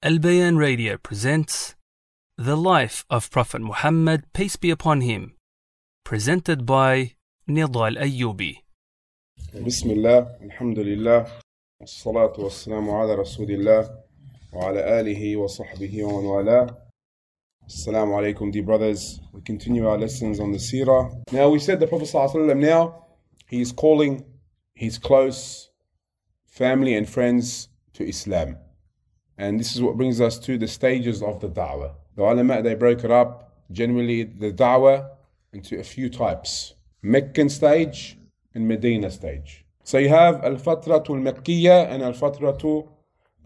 Al Bayan Radio presents The Life of Prophet Muhammad, Peace Be Upon Him, presented by Nida Al Ayyubi. Bismillah, Alhamdulillah, Assalatu wassalamu ala Rasulillah, wa ala alihi wa sahbihi wa wala. Assalamu alaikum, dear brothers. We continue our lessons on the seerah. Now, we said the Prophet ﷺ now, he is calling his close family and friends to Islam and this is what brings us to the stages of the da'wah the ulama they broke it up generally the da'wah into a few types Meccan stage and Medina stage. So you have Al-Fatratul Makkiyya and Al-Fatratul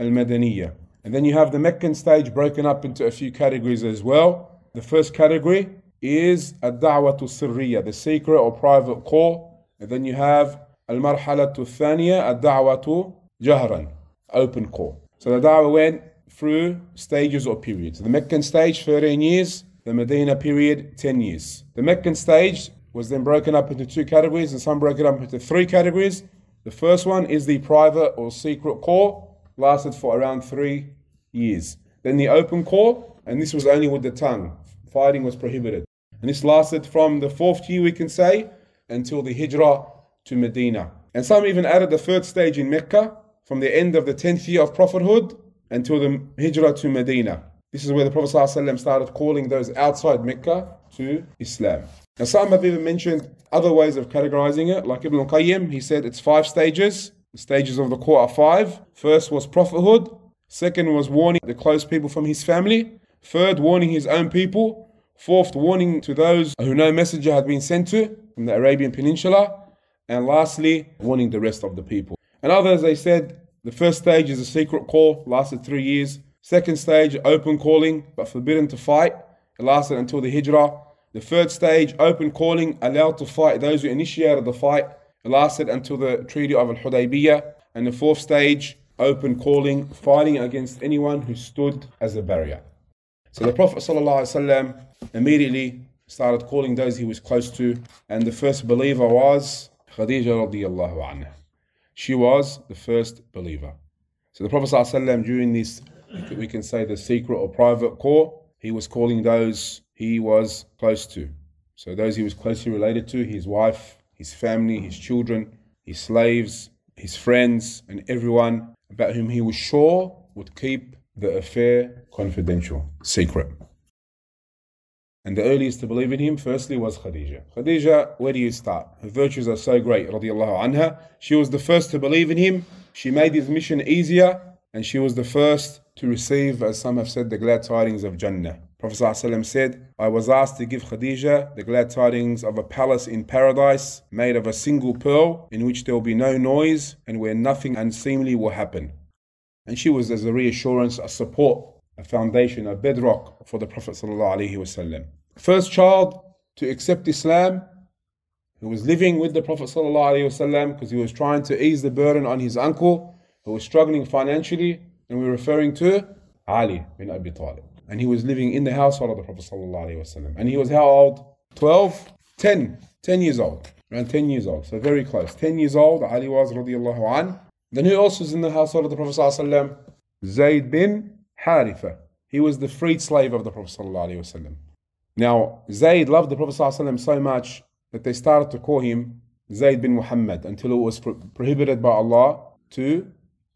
Al-Madaniyya. And then you have the Meccan stage broken up into a few categories as well. The first category is Ad-Da'watu Sirriya, the secret or private call. And then you have Al-Marhalatu Thaniya, Ad-Da'watu Jahran, open call. So the da'wah went through stages or periods. The Meccan stage, 13 years. The Medina period, 10 years. The Meccan stage was then broken up into two categories, and some broke it up into three categories. The first one is the private or secret call, lasted for around three years. Then the open call, and this was only with the tongue. Fighting was prohibited. And this lasted from the fourth year, we can say, until the hijrah to Medina. And some even added the third stage in Mecca, from the end of the 10th year of prophethood until the hijrah to Medina. This is where the Prophet ﷺ started calling those outside Mecca to Islam. Now, some have even mentioned other ways of categorizing it, like Ibn al-Qayyim, he said it's five stages. The stages of the call are five. First was prophethood. Second was warning the close people from his family. Third, warning his own people. Fourth, warning to those who no messenger had been sent to from the Arabian Peninsula. And lastly, warning the rest of the people. And others, they said the first stage is a secret call, lasted three years. Second stage, open calling, but forbidden to fight. It lasted until the hijrah. The third stage, open calling, allowed to fight those who initiated the fight. It lasted until the Treaty of Al Hudaybiyah. And the fourth stage, open calling, fighting against anyone who stood as a barrier. So the Prophet ﷺ immediately started calling those he was close to. And the first believer was Khadija radiallahu anha. She was the first believer. So the Prophet ﷺ, during this, we can say the secret or private call, he was calling those he was close to. So those he was closely related to, his wife, his family, his children, his slaves, his friends, and everyone about whom he was sure would keep the affair confidential, secret. And the earliest to believe in him, firstly, was Khadija. Khadija, where do you start? Her virtues are so great, radiallahu anha. She was the first to believe in him. She made his mission easier, and she was the first to receive, as some have said, the glad tidings of Jannah. Prophet ﷺ said, I was asked to give Khadija the glad tidings of a palace in paradise made of a single pearl in which there will be no noise and where nothing unseemly will happen. And she was as a reassurance, a support, a foundation, a bedrock for the Prophet ﷺ. First child to accept Islam, who was living with the Prophet ﷺ because he was trying to ease the burden on his uncle who was struggling financially, and we're referring to Ali bin Abi Talib and he was living in the household of the Prophet ﷺ. And he was how old? 12? 10. 10 years old. Around 10 years old. So very close. 10 years old, Ali was radiallahu an. Then who else was in the household of the Prophet ﷺ? Zayd bin Haritha. He was the freed slave of the Prophet ﷺ. Now, Zayd loved the Prophet ﷺ so much that they started to call him Zayd bin Muhammad until it was pro- prohibited by Allah to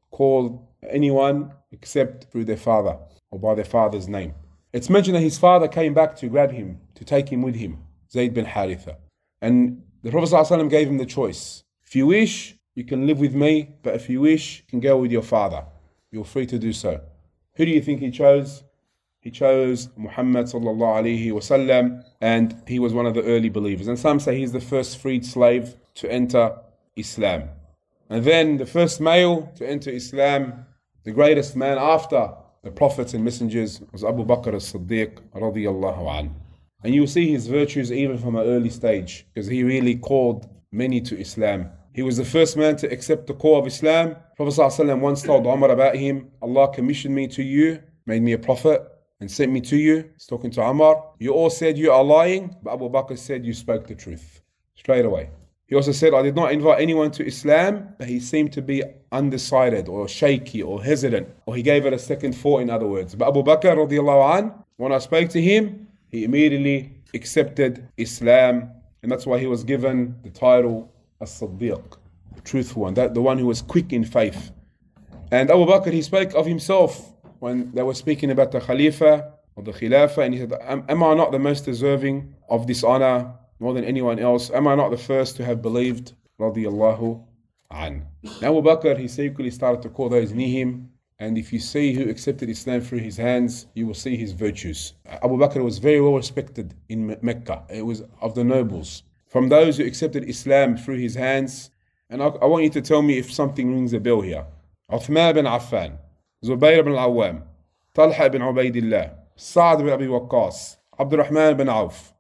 call anyone except through their father or by their father's name. It's mentioned that his father came back to grab him, to take him with him, Zayd bin Haritha. And the Prophet ﷺ gave him the choice. If you wish, you can live with me, but if you wish, you can go with your father. You're free to do so. Who do you think he chose? He chose Muhammad sallallahu alaihi wasallam, and he was one of the early believers. And some say he's the first freed slave to enter Islam. And then the first male to enter Islam, the greatest man after the prophets and messengers was Abu Bakr as-Siddiq. And you see his virtues even from an early stage because he really called many to Islam. He was the first man to accept the call of Islam. Prophet ﷺ once told Umar about him, Allah commissioned me to you, made me a prophet, and sent me to you. He's talking to Umar. You all said you are lying, but Abu Bakr said you spoke the truth. Straight away. He also said, I did not invite anyone to Islam, but he seemed to be undecided or shaky or hesitant, or he gave it a second thought, in other words. But Abu Bakr, an, when I spoke to him, he immediately accepted Islam, and that's why he was given the title As-Siddiq, the truthful one, that the one who was quick in faith. And Abu Bakr, he spoke of himself when they were speaking about the Khalifa or the Khilafah, and he said, Am, am I not the most deserving of this honor more than anyone else? Am I not the first to have believed? Radiallahu an. Now Abu Bakr, he secretly started to call those near him. And if you see who accepted Islam through his hands, you will see his virtues. Abu Bakr was very well respected in Mecca. It was of the nobles. From those who accepted Islam through his hands, and I, I want you to tell me if something rings a bell here. Uthman bin Affan, Zubayr bin Awam, Talha bin Ubaidillah, Sa'd bin Abi Waqqas, Abdurrahman bin Auf.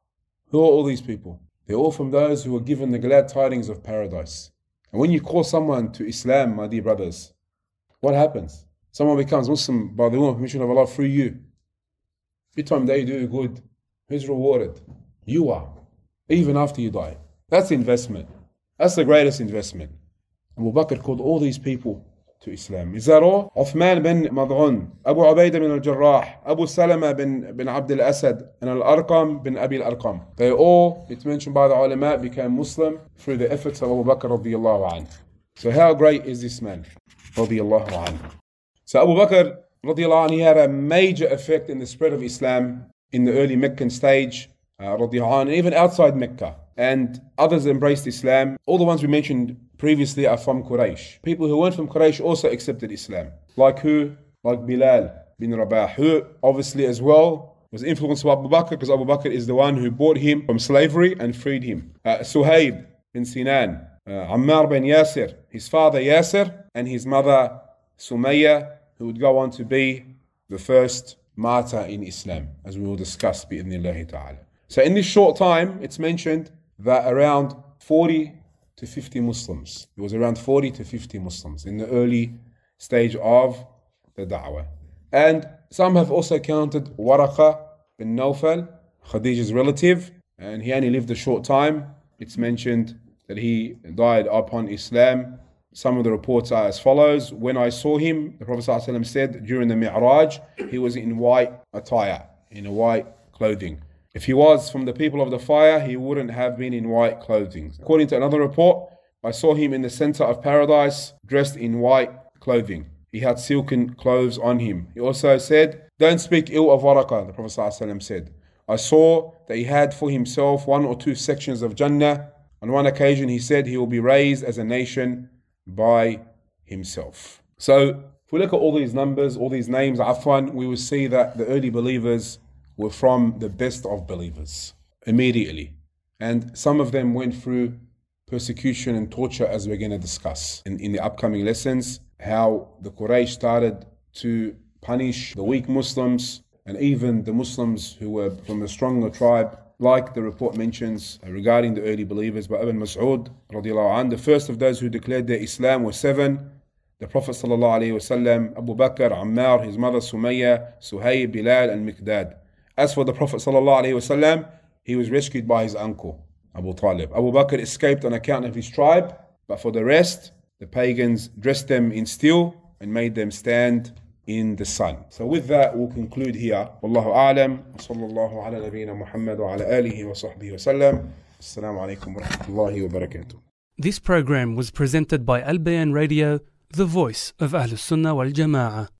Who are all these people? They're all from those who were given the glad tidings of paradise. And when you call someone to Islam, my dear brothers, what happens? Someone becomes Muslim by the permission of Allah through you. Every time they do good, who's rewarded? You are. Even after you die. That's investment. That's the greatest investment. Abu Bakr called all these people to Islam. Is that all? Uthman bin Mad'un, Abu Ubaidah bin al-Jarrah, Abu Salama bin, bin Abd al-Asad, and Al-Arqam bin Abi al-Arqam. They all, it's mentioned by the ulama, became Muslim through the efforts of Abu Bakr radiallahu anhu. So how great is this man? Radiallahu anhu. So Abu Bakr radiallahu anhu, he had a major effect in the spread of Islam in the early Meccan stage, radiallahu anhu, even outside Mecca. And others embraced Islam. All the ones we mentioned previously are from Quraysh. People who weren't from Quraysh also accepted Islam. Like who? Like Bilal bin Rabah, who obviously as well was influenced by Abu Bakr because Abu Bakr is the one who bought him from slavery and freed him. Uh, Suhaib bin Sinan, uh, Ammar bin Yasir, his father Yasir, and his mother Sumayya, who would go on to be the first martyr in Islam, as we will discuss bi'idhnillahi ta'ala. So in this short time, it's mentioned that around 40 to 50 Muslims, it was around 40 to 50 Muslims in the early stage of the da'wah. And some have also counted Waraqa bin Nawfal, Khadija's relative, and he only lived a short time. It's mentioned that he died upon Islam. Some of the reports are as follows When I saw him, the Prophet ﷺ said during the Mi'raj, he was in white attire, in a white clothing. If he was from the people of the fire, he wouldn't have been in white clothing. According to another report, I saw him in the center of paradise, dressed in white clothing. He had silken clothes on him. He also said, Don't speak ill of Waraqah, the Prophet ﷺ said. I saw that he had for himself one or two sections of Jannah. On one occasion, he said he will be raised as a nation by himself. So, if we look at all these numbers, all these names, Afwan, we will see that the early believers were from the best of believers immediately. And some of them went through persecution and torture, as we're going to discuss in, in the upcoming lessons. How the Quraysh started to punish the weak Muslims and even the Muslims who were from a stronger tribe, like the report mentions regarding the early believers by Ibn Mas'ud. The first of those who declared their Islam were seven. The Prophet ﷺ, Abu Bakr, Ammar, his mother Sumayya, Suhayb, Bilal, and Miqdad. As for the Prophet ﷺ, he was rescued by his uncle, Abu Talib. Abu Bakr escaped on account of his tribe, but for the rest, the pagans dressed them in steel and made them stand in the sun. So with that, we'll conclude here. Wallahu a'lam. Sallallahu ala nabiyyina Muhammad wa ala alihi wa sahbihi wa sallam. Assalamu alaikum wa rahmatullahi wa barakatuh. This program was presented by Al Bayan Radio, the voice of Ahlus Sunnah wal Jama'ah.